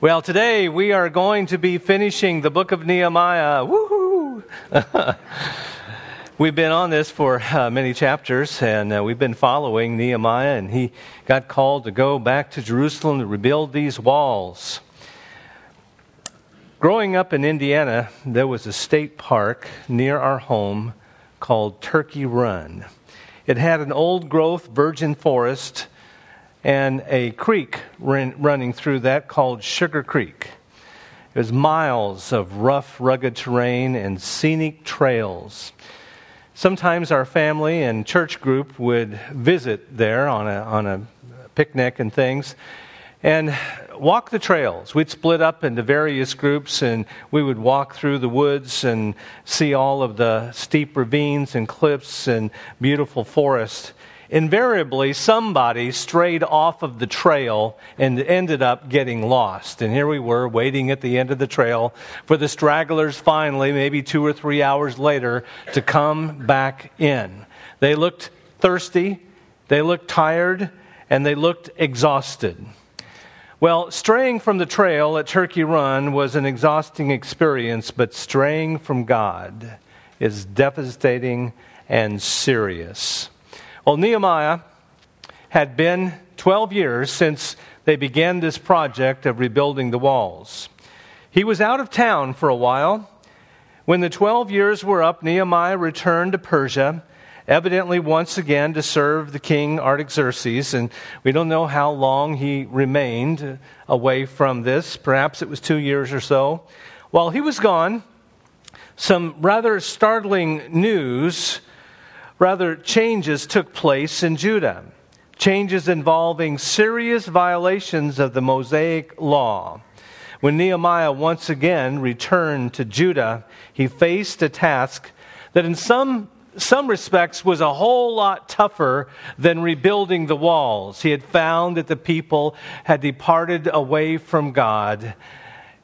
Well, today we are going to be finishing the book of Nehemiah. Woohoo! we've been on this for uh, many chapters, and uh, we've been following Nehemiah, and he got called to go back to Jerusalem to rebuild these walls. Growing up in Indiana, there was a state park near our home called Turkey Run. It had an old growth virgin forest and a creek running through that called Sugar Creek. It was miles of rough, rugged terrain and scenic trails. Sometimes our family and church group would visit there on a, on a picnic and things and walk the trails. We'd split up into various groups and we would walk through the woods and see all of the steep ravines and cliffs and beautiful forest invariably somebody strayed off of the trail and ended up getting lost. And here we were waiting at the end of the trail for the stragglers finally, maybe two or three hours later, to come back in. They looked thirsty, they looked tired, and they looked exhausted. Well, straying from the trail at Turkey Run was an exhausting experience, but straying from God is devastating and serious. Well, Nehemiah had been 12 years since they began this project of rebuilding the walls. He was out of town for a while. When the 12 years were up, Nehemiah returned to Persia, evidently once again to serve the king Artaxerxes. And we don't know how long he remained away from this. Perhaps it was two years or so. While he was gone, some rather startling news Rather, changes took place in Judah, changes involving serious violations of the Mosaic law. When Nehemiah once again returned to Judah, he faced a task that, in some, some respects, was a whole lot tougher than rebuilding the walls. He had found that the people had departed away from God,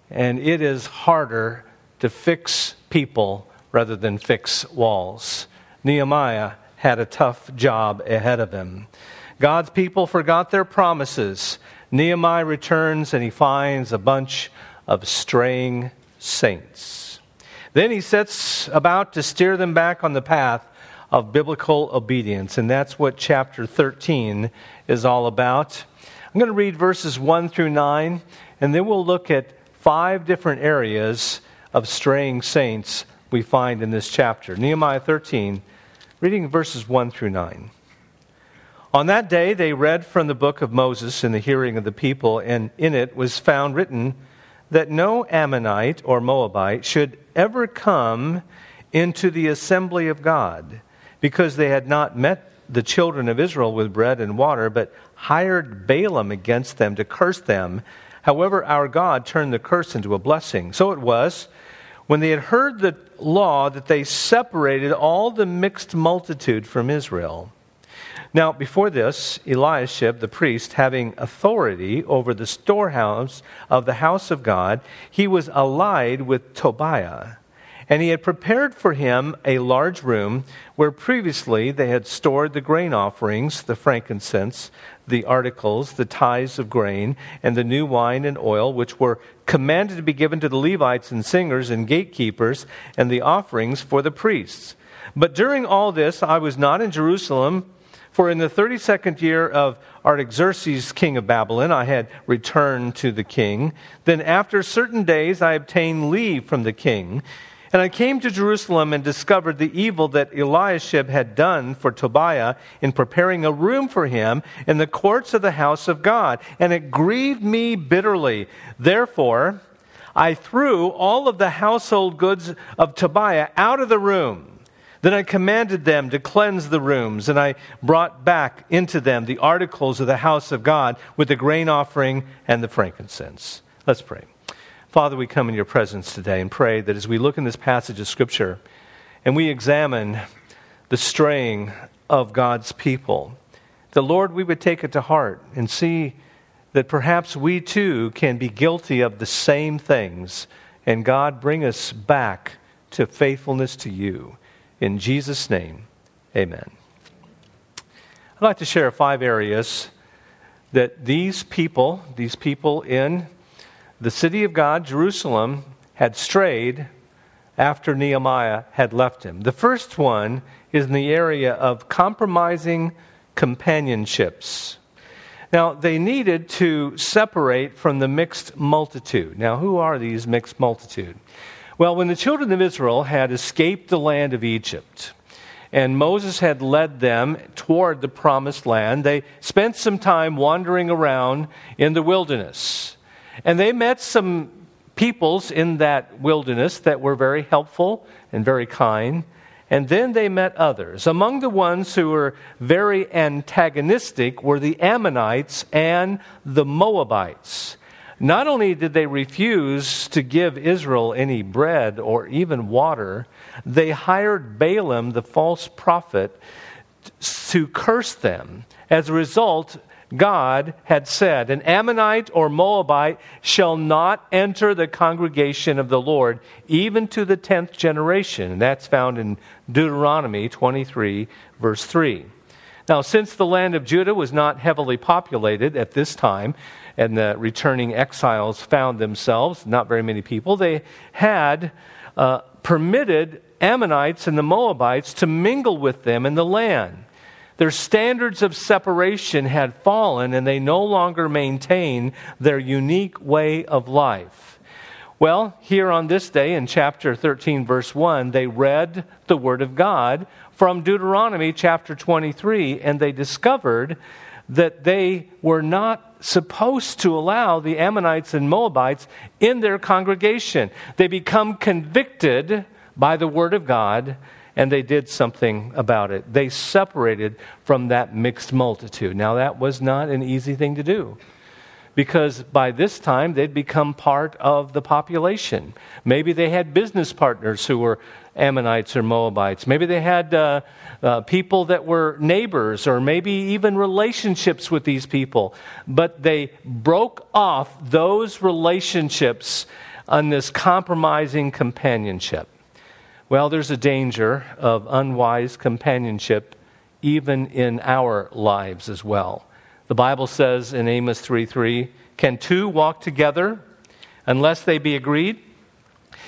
and it is harder to fix people rather than fix walls. Nehemiah had a tough job ahead of him. God's people forgot their promises. Nehemiah returns and he finds a bunch of straying saints. Then he sets about to steer them back on the path of biblical obedience, and that's what chapter 13 is all about. I'm going to read verses 1 through 9, and then we'll look at five different areas of straying saints we find in this chapter. Nehemiah 13 Reading verses 1 through 9. On that day, they read from the book of Moses in the hearing of the people, and in it was found written that no Ammonite or Moabite should ever come into the assembly of God, because they had not met the children of Israel with bread and water, but hired Balaam against them to curse them. However, our God turned the curse into a blessing. So it was when they had heard the law that they separated all the mixed multitude from Israel. Now, before this, Eliashib the priest, having authority over the storehouse of the house of God, he was allied with Tobiah. And he had prepared for him a large room where previously they had stored the grain offerings, the frankincense, the articles, the tithes of grain, and the new wine and oil, which were commanded to be given to the Levites and singers and gatekeepers, and the offerings for the priests. But during all this, I was not in Jerusalem, for in the 32nd year of Artaxerxes, king of Babylon, I had returned to the king. Then, after certain days, I obtained leave from the king and I came to Jerusalem and discovered the evil that Eliashib had done for Tobiah in preparing a room for him in the courts of the house of God. And it grieved me bitterly. Therefore, I threw all of the household goods of Tobiah out of the room. Then I commanded them to cleanse the rooms, and I brought back into them the articles of the house of God with the grain offering and the frankincense. Let's pray. Father, we come in your presence today and pray that as we look in this passage of Scripture and we examine the straying of God's people, the Lord, we would take it to heart and see that perhaps we too can be guilty of the same things. And God, bring us back to faithfulness to you. In Jesus' name, amen. I'd like to share five areas that these people, these people in the city of God, Jerusalem, had strayed after Nehemiah had left him. The first one is in the area of compromising companionships. Now, they needed to separate from the mixed multitude. Now, who are these mixed multitude? Well, when the children of Israel had escaped the land of Egypt, and Moses had led them toward the promised land, they spent some time wandering around in the wilderness. And they met some peoples in that wilderness that were very helpful and very kind. And then they met others. Among the ones who were very antagonistic were the Ammonites and the Moabites. Not only did they refuse to give Israel any bread or even water, they hired Balaam, the false prophet, to curse them. As a result, God had said, An Ammonite or Moabite shall not enter the congregation of the Lord, even to the tenth generation. And that's found in Deuteronomy 23, verse 3. Now, since the land of Judah was not heavily populated at this time, and the returning exiles found themselves, not very many people, they had uh, permitted Ammonites and the Moabites to mingle with them in the land. Their standards of separation had fallen and they no longer maintain their unique way of life. Well, here on this day in chapter 13, verse 1, they read the Word of God from Deuteronomy chapter 23 and they discovered that they were not supposed to allow the Ammonites and Moabites in their congregation. They become convicted by the Word of God and they did something about it. They separated from that mixed multitude. Now, that was not an easy thing to do because by this time they'd become part of the population. Maybe they had business partners who were Ammonites or Moabites. Maybe they had uh, uh, people that were neighbors or maybe even relationships with these people. But they broke off those relationships on this compromising companionship. Well, there's a danger of unwise companionship even in our lives as well. The Bible says in Amos 3 3, can two walk together unless they be agreed?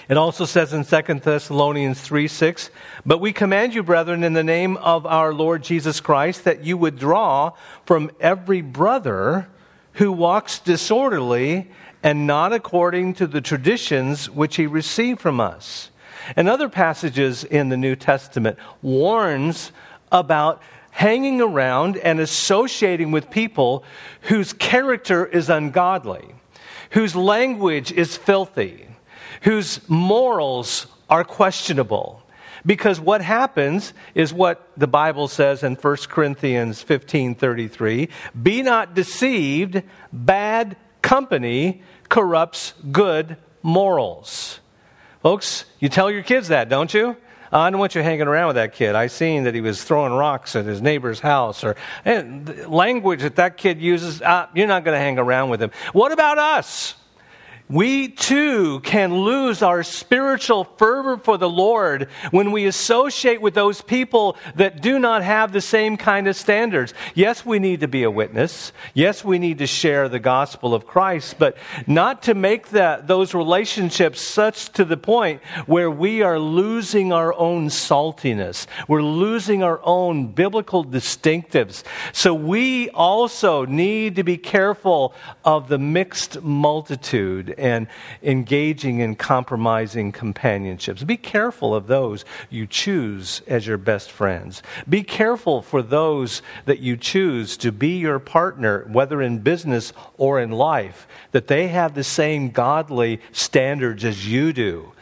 It also says in 2 Thessalonians 3 6, But we command you, brethren, in the name of our Lord Jesus Christ, that you withdraw from every brother who walks disorderly and not according to the traditions which he received from us. And other passages in the New Testament warns about hanging around and associating with people whose character is ungodly, whose language is filthy, whose morals are questionable. Because what happens is what the Bible says in 1 Corinthians 15:33, be not deceived, bad company corrupts good morals. Folks, you tell your kids that, don't you? I don't want you hanging around with that kid. I seen that he was throwing rocks at his neighbor's house, or language that that kid uses. Uh, you're not going to hang around with him. What about us? We too can lose our spiritual fervor for the Lord when we associate with those people that do not have the same kind of standards. Yes, we need to be a witness. Yes, we need to share the gospel of Christ, but not to make that, those relationships such to the point where we are losing our own saltiness. We're losing our own biblical distinctives. So we also need to be careful of the mixed multitude and engaging in compromising companionships. Be careful of those you choose as your best friends. Be careful for those that you choose to be your partner, whether in business or in life, that they have the same godly standards as you do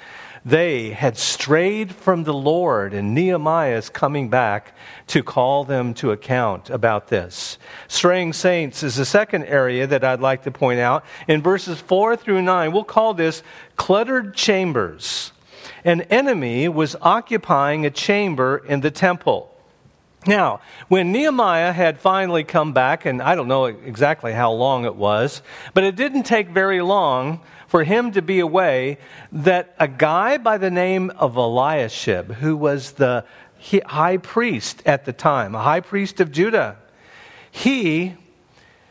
they had strayed from the Lord, and Nehemiah is coming back to call them to account about this. Straying saints is the second area that I'd like to point out. In verses 4 through 9, we'll call this cluttered chambers. An enemy was occupying a chamber in the temple. Now, when Nehemiah had finally come back, and I don't know exactly how long it was, but it didn't take very long for him to be away that a guy by the name of Eliashib, who was the high priest at the time, a high priest of Judah, he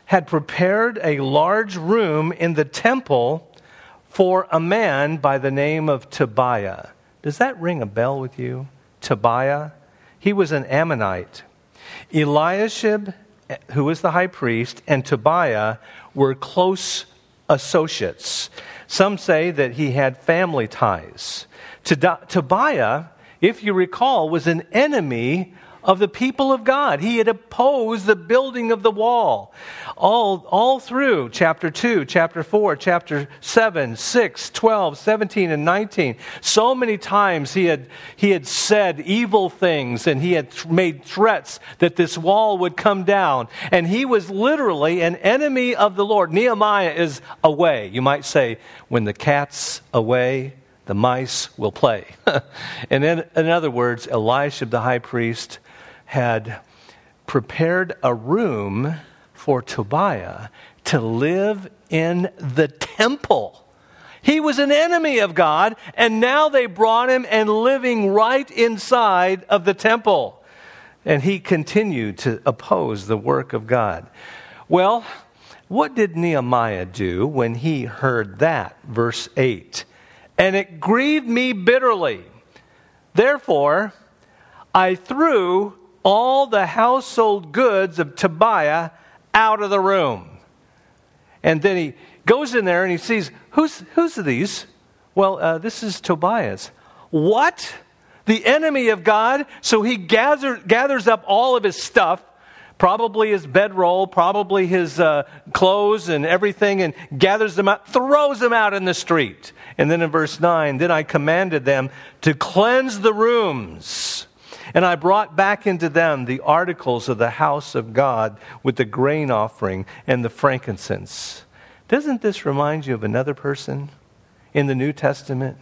had prepared a large room in the temple for a man by the name of Tobiah. Does that ring a bell with you? Tobiah? He was an Ammonite. Eliashib, who was the high priest, and Tobiah were close associates. Some say that he had family ties. Tobiah, if you recall, was an enemy of the people of God. He had opposed the building of the wall. All, all through chapter 2, chapter 4, chapter 7, 6, 12, 17, and 19. So many times he had, he had said evil things and he had th- made threats that this wall would come down. And he was literally an enemy of the Lord. Nehemiah is away. You might say, when the cat's away, the mice will play. and in, in other words, Elisha the high priest had prepared a room for Tobiah to live in the temple. He was an enemy of God, and now they brought him and living right inside of the temple. And he continued to oppose the work of God. Well, what did Nehemiah do when he heard that? Verse 8. And it grieved me bitterly. Therefore, I threw all the household goods of Tobiah out of the room. And then he goes in there and he sees, who's, who's these? Well, uh, this is Tobiah's. What? The enemy of God? So he gather, gathers up all of his stuff, probably his bedroll, probably his uh, clothes and everything, and gathers them out, throws them out in the street. And then in verse 9, then I commanded them to cleanse the rooms and I brought back into them the articles of the house of God with the grain offering and the frankincense. Doesn't this remind you of another person in the New Testament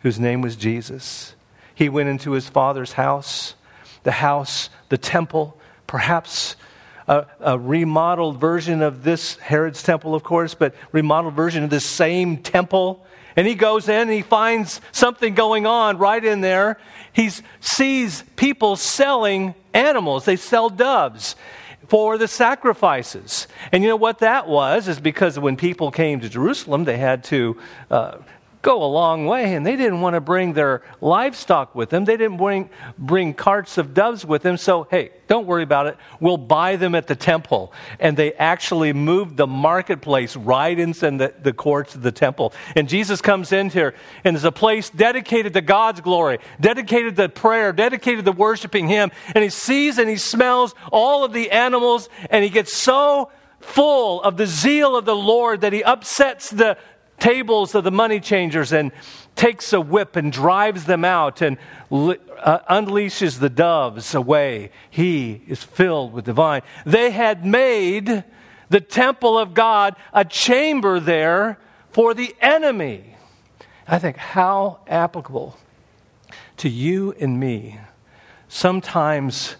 whose name was Jesus? He went into his father's house, the house, the temple, perhaps a, a, remodeled version of this Herod's temple, of course, but remodeled version of the same temple. And he goes in and he finds something going on right in there. He sees people selling animals, they sell doves for the sacrifices. And you know what that was? Is because when people came to Jerusalem, they had to uh, go a long way, and they didn't want to bring their livestock with them. They didn't bring, bring carts of doves with them. So, hey, don't worry about it. We'll buy them at the temple. And they actually moved the marketplace right into the, the courts of the temple. And Jesus comes in here, and there's a place dedicated to God's glory, dedicated to prayer, dedicated to worshiping Him. And he sees and he smells all of the animals, and he gets so full of the zeal of the Lord that he upsets the, tables of the money changers and takes a whip and drives them out and uh, unleashes the doves away. He is filled with divine. They had made the temple of God a chamber there for the enemy. I think how applicable to you and me. Sometimes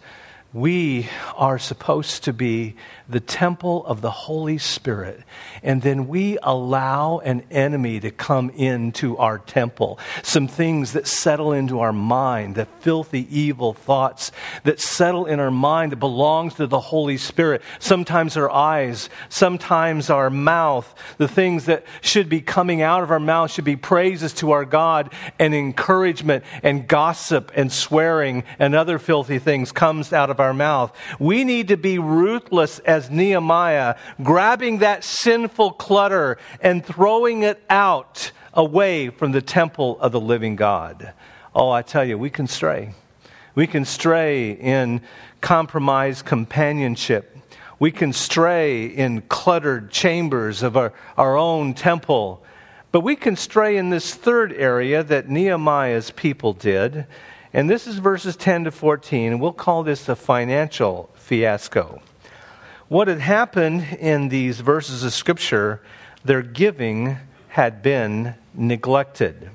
we are supposed to be the temple of the Holy Spirit, and then we allow an enemy to come into our temple. Some things that settle into our mind, the filthy, evil thoughts that settle in our mind that belongs to the Holy Spirit. Sometimes our eyes, sometimes our mouth, the things that should be coming out of our mouth should be praises to our God and encouragement and gossip and swearing and other filthy things comes out of our our mouth. We need to be ruthless as Nehemiah, grabbing that sinful clutter and throwing it out away from the temple of the living God. Oh, I tell you, we can stray. We can stray in compromised companionship. We can stray in cluttered chambers of our, our own temple. But we can stray in this third area that Nehemiah's people did, and this is verses 10 to 14. We'll call this a financial fiasco. What had happened in these verses of Scripture, their giving had been neglected.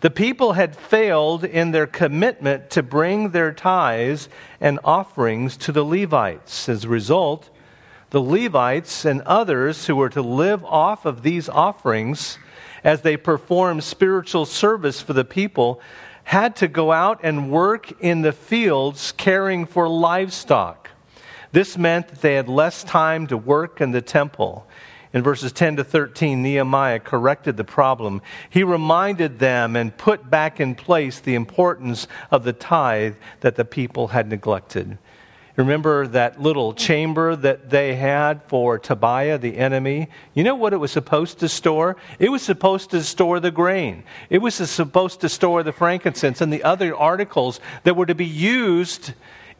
The people had failed in their commitment to bring their tithes and offerings to the Levites. As a result, the Levites and others who were to live off of these offerings as they performed spiritual service for the people had to go out and work in the fields caring for livestock. This meant that they had less time to work in the temple. in verses 10 to 13, Nehemiah corrected the problem. He reminded them and put back in place the importance of the tithe that the people had neglected. Remember that little chamber that they had for Tobiah, the enemy? You know what it was supposed to store? It was supposed to store the grain. It was supposed to store the frankincense and the other articles that were to be used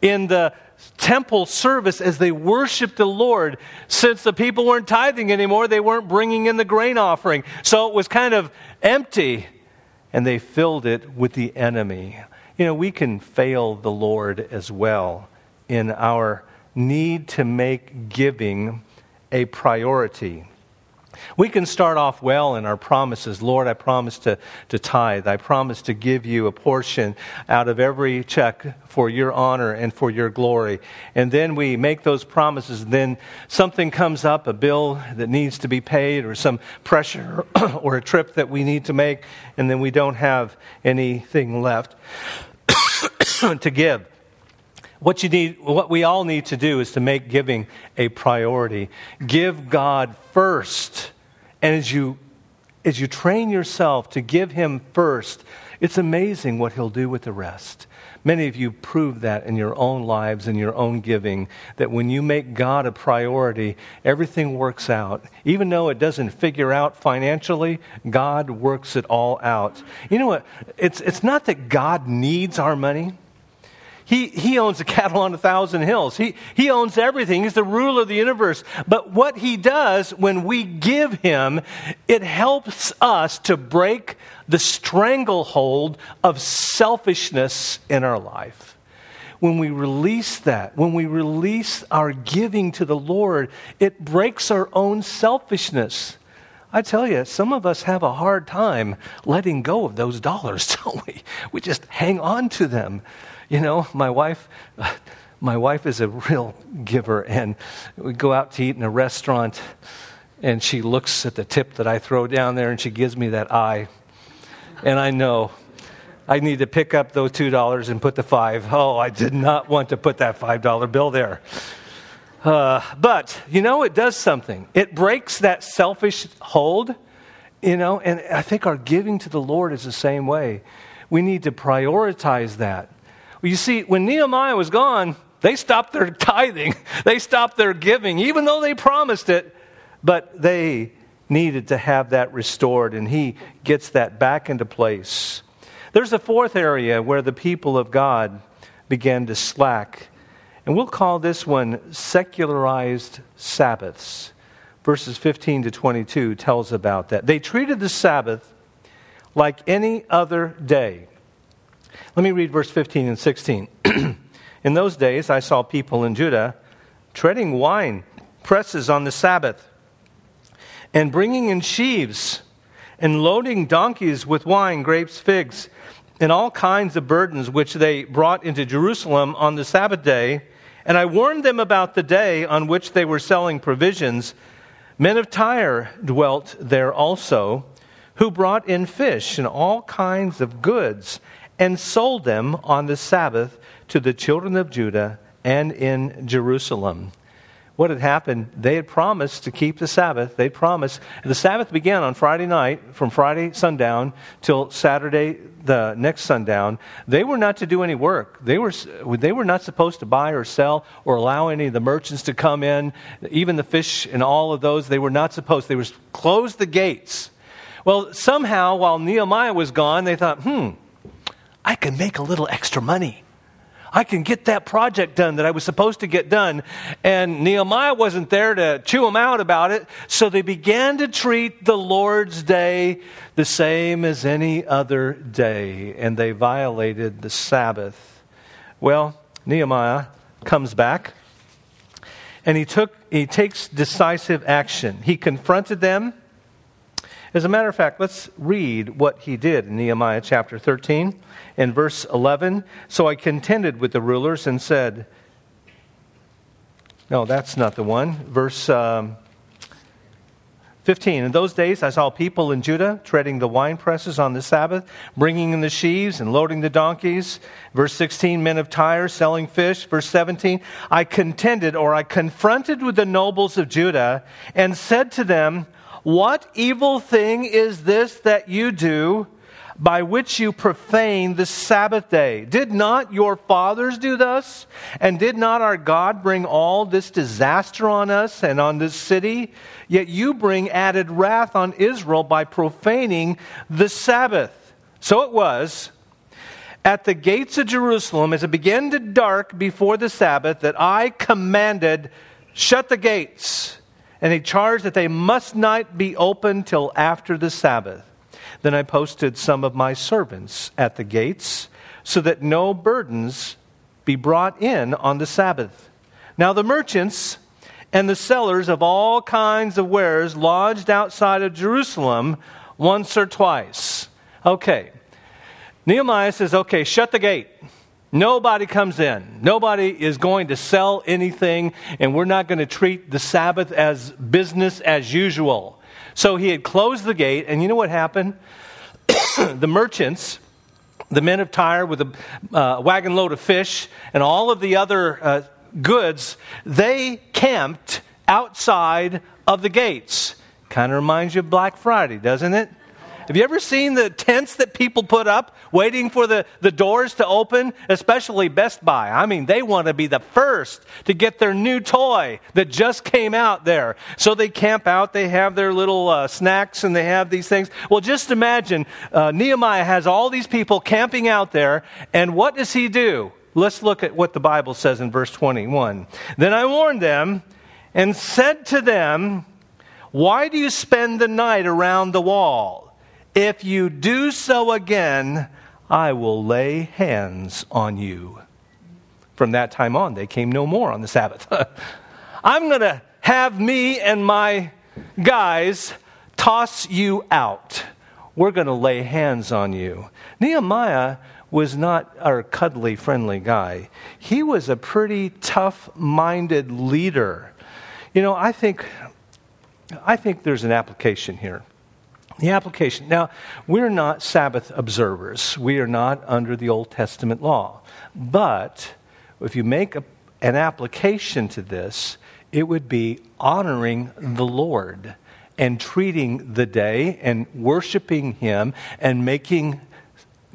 in the temple service as they worshiped the Lord. Since the people weren't tithing anymore, they weren't bringing in the grain offering. So it was kind of empty, and they filled it with the enemy. You know, we can fail the Lord as well in our need to make giving a priority. We can start off well in our promises. Lord, I promise to, to tithe. I promise to give you a portion out of every check for your honor and for your glory. And then we make those promises. And then something comes up, a bill that needs to be paid, or some pressure, or a trip that we need to make, and then we don't have anything left to give what you need what we all need to do is to make giving a priority. Give god first. And as you as you train yourself to give him first it's amazing what he'll do with the rest. Many of you prove that in your own lives and your own giving that when you make god a priority everything works out. Even though it doesn't figure out financially god works it all out. You know what? It's, it's not that god needs our money he, he owns the cattle on a thousand hills. He, he owns everything. He's the ruler of the universe. But what he does when we give him, it helps us to break the stranglehold of selfishness in our life. When we release that, when we release our giving to the Lord, it breaks our own selfishness. I tell you, some of us have a hard time letting go of those dollars, don't we? We just hang on to them. You know, my wife, my wife is a real giver, and we go out to eat in a restaurant, and she looks at the tip that I throw down there, and she gives me that eye, and I know I need to pick up those two dollars and put the five. Oh, I did not want to put that five dollar bill there. Uh, but you know, it does something. It breaks that selfish hold. You know, and I think our giving to the Lord is the same way. We need to prioritize that. Well, you see, when Nehemiah was gone, they stopped their tithing, they stopped their giving, even though they promised it, but they needed to have that restored, and he gets that back into place. There's a fourth area where the people of God began to slack, and we'll call this one secularized Sabbaths. Verses 15 to 22 tells about that. They treated the Sabbath like any other day. Let me read verse 15 and 16. in those days, I saw people in Judah treading wine presses on the Sabbath and bringing in sheaves and loading donkeys with wine, grapes, figs, and all kinds of burdens which they brought into Jerusalem on the Sabbath day. And I warned them about the day on which they were selling provisions. Men of Tyre dwelt there also, who brought in fish and all kinds of goods and sold them on the Sabbath to the children of Judah and in Jerusalem. What had happened, they had promised to keep the Sabbath. They promised. The Sabbath began on Friday night, from Friday sundown till Saturday, the next sundown. They were not to do any work. They were, they were not supposed to buy or sell or allow any of the merchants to come in. Even the fish and all of those, they were not supposed. They were closed the gates. Well, somehow, while Nehemiah was gone, they thought, hmm, I can make a little extra money. I can get that project done that I was supposed to get done. And Nehemiah wasn't there to chew them out about it. So they began to treat the Lord's day the same as any other day. And they violated the Sabbath. Well, Nehemiah comes back and he, took, he takes decisive action. He confronted them. As a matter of fact, let's read what he did in Nehemiah chapter 13 in verse 11. So I contended with the rulers and said, No, that's not the one. Verse um, 15. In those days, I saw people in Judah treading the wine presses on the Sabbath, bringing in the sheaves and loading the donkeys. Verse 16, men of Tyre selling fish. Verse 17, I contended or I confronted with the nobles of Judah and said to them, What evil thing is this that you do? by which you profane the Sabbath day. Did not your fathers do thus? And did not our God bring all this disaster on us and on this city? Yet you bring added wrath on Israel by profaning the Sabbath. So it was at the gates of Jerusalem as it began to dark before the Sabbath that I commanded, shut the gates. And he charged that they must not be opened till after the Sabbath. Then I posted some of my servants at the gates so that no burdens be brought in on the Sabbath. Now the merchants and the sellers of all kinds of wares lodged outside of Jerusalem once or twice. Okay. Nehemiah says, okay, shut the gate. Nobody comes in. Nobody is going to sell anything, and we're not going to treat the Sabbath as business as usual. So he had closed the gate, and you know what happened? the merchants, the men of Tyre with a uh, wagon load of fish and all of the other uh, goods, they camped outside of the gates. Kind of reminds you of Black Friday, doesn't it? Have you ever seen the tents that people put up waiting for the, the doors to open? Especially Best Buy. I mean, they want to be the first to get their new toy that just came out there. So they camp out, they have their little uh, snacks, and they have these things. Well, just imagine uh, Nehemiah has all these people camping out there, and what does he do? Let's look at what the Bible says in verse 21. Then I warned them and said to them, Why do you spend the night around the wall? If you do so again, I will lay hands on you. From that time on, they came no more on the Sabbath. I'm going to have me and my guys toss you out. We're going to lay hands on you. Nehemiah was not our cuddly, friendly guy. He was a pretty tough minded leader. You know, I think, I think there's an application here. The application. Now, we're not Sabbath observers. We are not under the Old Testament law. But if you make a, an application to this, it would be honoring the Lord and treating the day and worshiping Him and making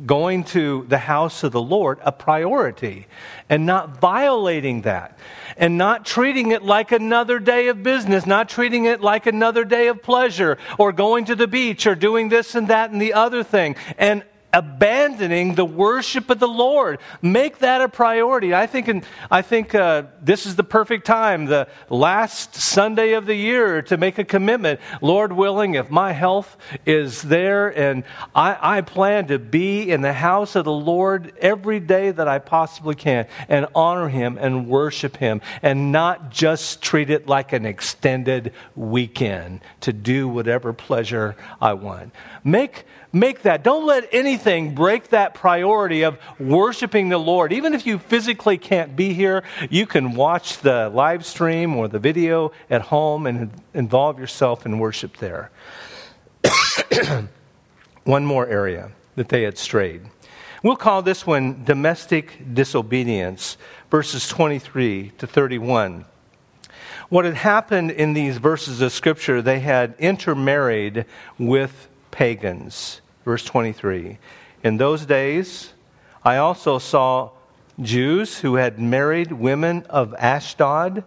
going to the house of the Lord a priority and not violating that and not treating it like another day of business, not treating it like another day of pleasure or going to the beach or doing this and that and the other thing. And abandoning the worship of the Lord. Make that a priority. I think, in, I think uh, this is the perfect time, the last Sunday of the year, to make a commitment. Lord willing, if my health is there and I, I plan to be in the house of the Lord every day that I possibly can and honor Him and worship Him and not just treat it like an extended weekend to do whatever pleasure I want. Make make that. Don't let anything break that priority of worshiping the Lord. Even if you physically can't be here, you can watch the live stream or the video at home and involve yourself in worship there. one more area that they had strayed. We'll call this one domestic disobedience, verses 23 to 31. What had happened in these verses of Scripture, they had intermarried with pagans. Verse 23. In those days, I also saw Jews who had married women of Ashdod,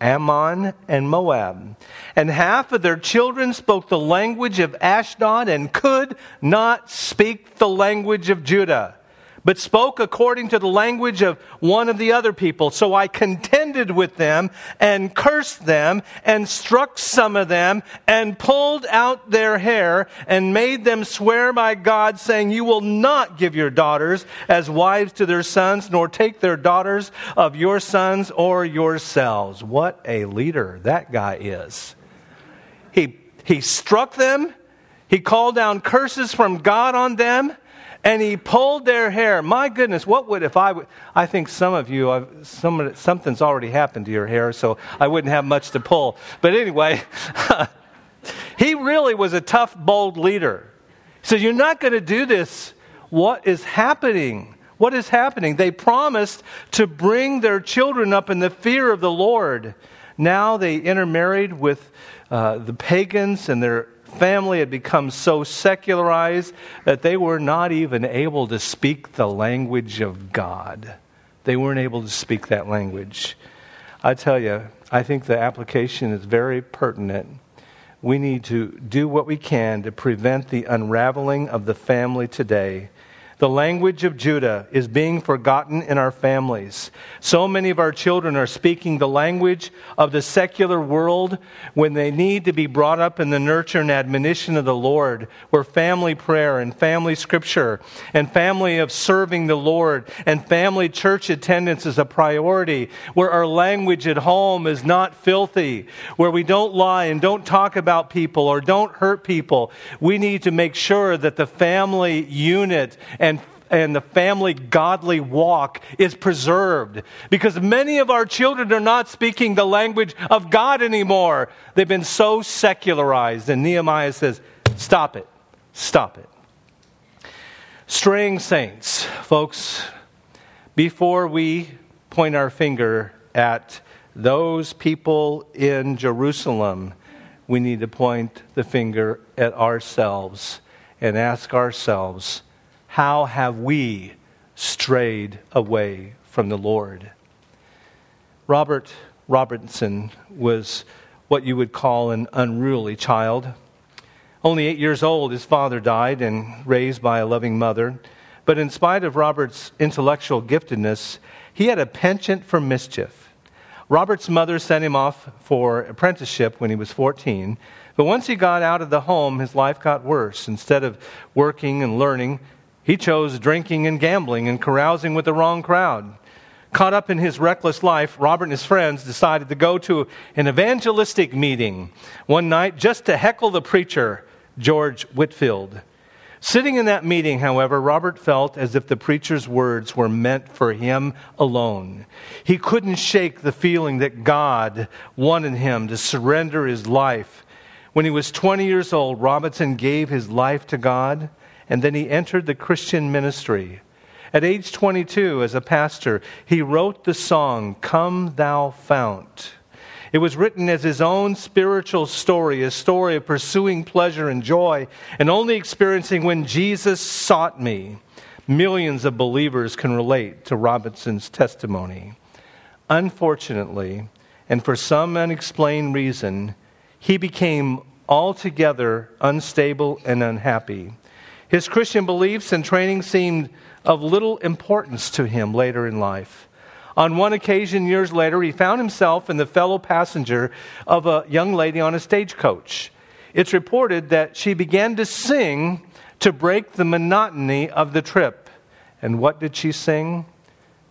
Ammon, and Moab. And half of their children spoke the language of Ashdod and could not speak the language of Judah but spoke according to the language of one of the other people. So I contended with them and cursed them and struck some of them and pulled out their hair and made them swear by God, saying, You will not give your daughters as wives to their sons, nor take their daughters of your sons or yourselves. What a leader that guy is. He, he struck them. He called down curses from God on them and he pulled their hair. My goodness, what would if I would? I think some of you, I've, some, something's already happened to your hair, so I wouldn't have much to pull. But anyway, he, really was a tough, bold leader. He said, You're not going to do this. What is happening? What is happening? They promised to bring their children up in the fear of the Lord. Now they intermarried with uh, the pagans, and their family had become so secularized that they were not even able to speak the language of God. They weren't able to speak that language. I tell you, I think the application is very pertinent. We need to do what we can to prevent the unraveling of the family today the language of Judah is being forgotten in our families. So many of our children are speaking the language of the secular world when they need to be brought up in the nurture and admonition of the Lord, where family prayer and family scripture and family of serving the Lord and family church attendance is a priority, where our language at home is not filthy, where we don't lie and don't talk about people or don't hurt people. We need to make sure that the family unit and the family godly walk is preserved because many of our children are not speaking the language of God anymore. They've been so secularized. And Nehemiah says, Stop it. Stop it. Straying saints, folks, before we point our finger at those people in Jerusalem, we need to point the finger at ourselves and ask ourselves, how have we strayed away from the Lord? Robert Robinson was what you would call an unruly child. Only eight years old, his father died and raised by a loving mother. But in spite of Robert's intellectual giftedness, he had a penchant for mischief. Robert's mother sent him off for apprenticeship when he was 14. But once he got out of the home, his life got worse. Instead of working and learning, he chose drinking and gambling and carousing with the wrong crowd. Caught up in his reckless life, Robert and his friends decided to go to an evangelistic meeting one night just to heckle the preacher, George Whitefield. Sitting in that meeting, however, Robert felt as if the preacher's words were meant for him alone. He couldn't shake the feeling that God wanted him to surrender his life. When he was 20 years old, Robinson gave his life to God and then he entered the Christian ministry. At age 22, as a pastor, he wrote the song, Come Thou Fount. It was written as his own spiritual story, a story of pursuing pleasure and joy and only experiencing when Jesus sought me. Millions of believers can relate to Robinson's testimony. Unfortunately, and for some unexplained reason, he became altogether unstable and unhappy. His Christian beliefs and training seemed of little importance to him later in life. On one occasion, years later, he found himself in the fellow passenger of a young lady on a stagecoach. It's reported that she began to sing to break the monotony of the trip. And what did she sing?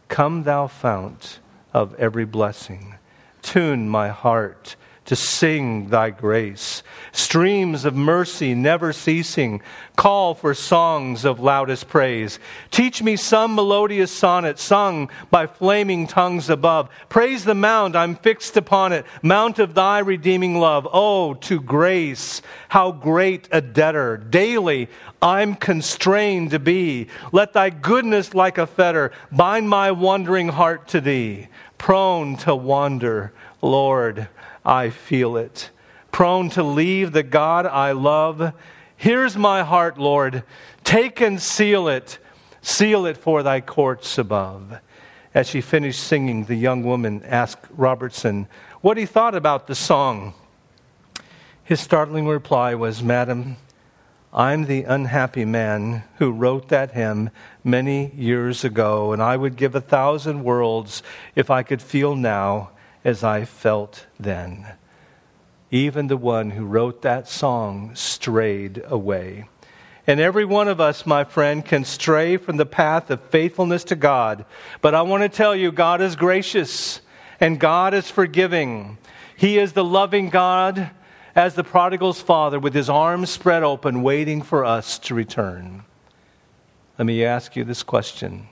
Come, thou fount of every blessing, tune my heart to sing thy grace. Streams of mercy never ceasing, call for songs of loudest praise. Teach me some melodious sonnet sung by flaming tongues above. Praise the mount, I'm fixed upon it, mount of thy redeeming love. Oh, to grace, how great a debtor. Daily I'm constrained to be. Let thy goodness like a fetter bind my wandering heart to thee. Prone to wander, Lord, I feel it. Prone to leave the God I love. Here's my heart, Lord. Take and seal it. Seal it for thy courts above. As she finished singing, the young woman asked Robinson what he thought about the song. His startling reply was, Madam, I'm the unhappy man who wrote that hymn many years ago, and I would give a thousand worlds if I could feel now as I felt then. Even the one who wrote that song strayed away. And every one of us, my friend, can stray from the path of faithfulness to God. But I want to tell you, God is gracious and God is forgiving. He is the loving God as the prodigal's father with his arms spread open, waiting for us to return. Let me ask you this question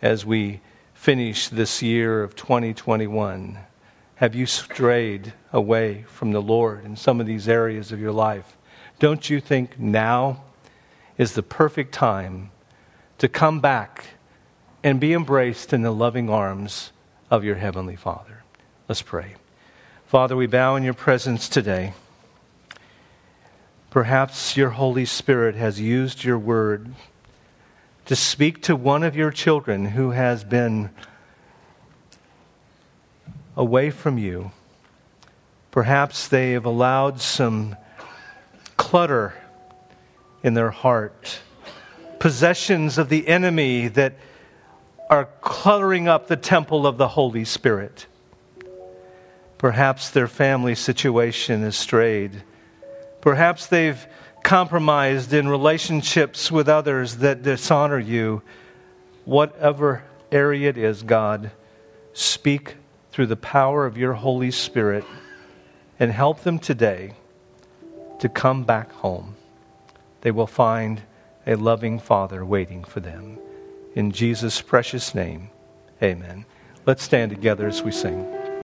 as we finish this year of 2021. Have you strayed away from the Lord in some of these areas of your life? Don't you think now is the perfect time to come back and be embraced in the loving arms of your Heavenly Father? Let's pray. Father, we bow in your presence today. Perhaps your Holy Spirit has used your word to speak to one of your children who has been away from you. Perhaps they have allowed some clutter in their heart, possessions of the enemy that are cluttering up the temple of the Holy Spirit. Perhaps their family situation is strayed. Perhaps they've compromised in relationships with others that dishonor you. Whatever area it is, God, speak through the power of your Holy Spirit and help them today to come back home. They will find a loving Father waiting for them. In Jesus' precious name, amen. Let's stand together as we sing.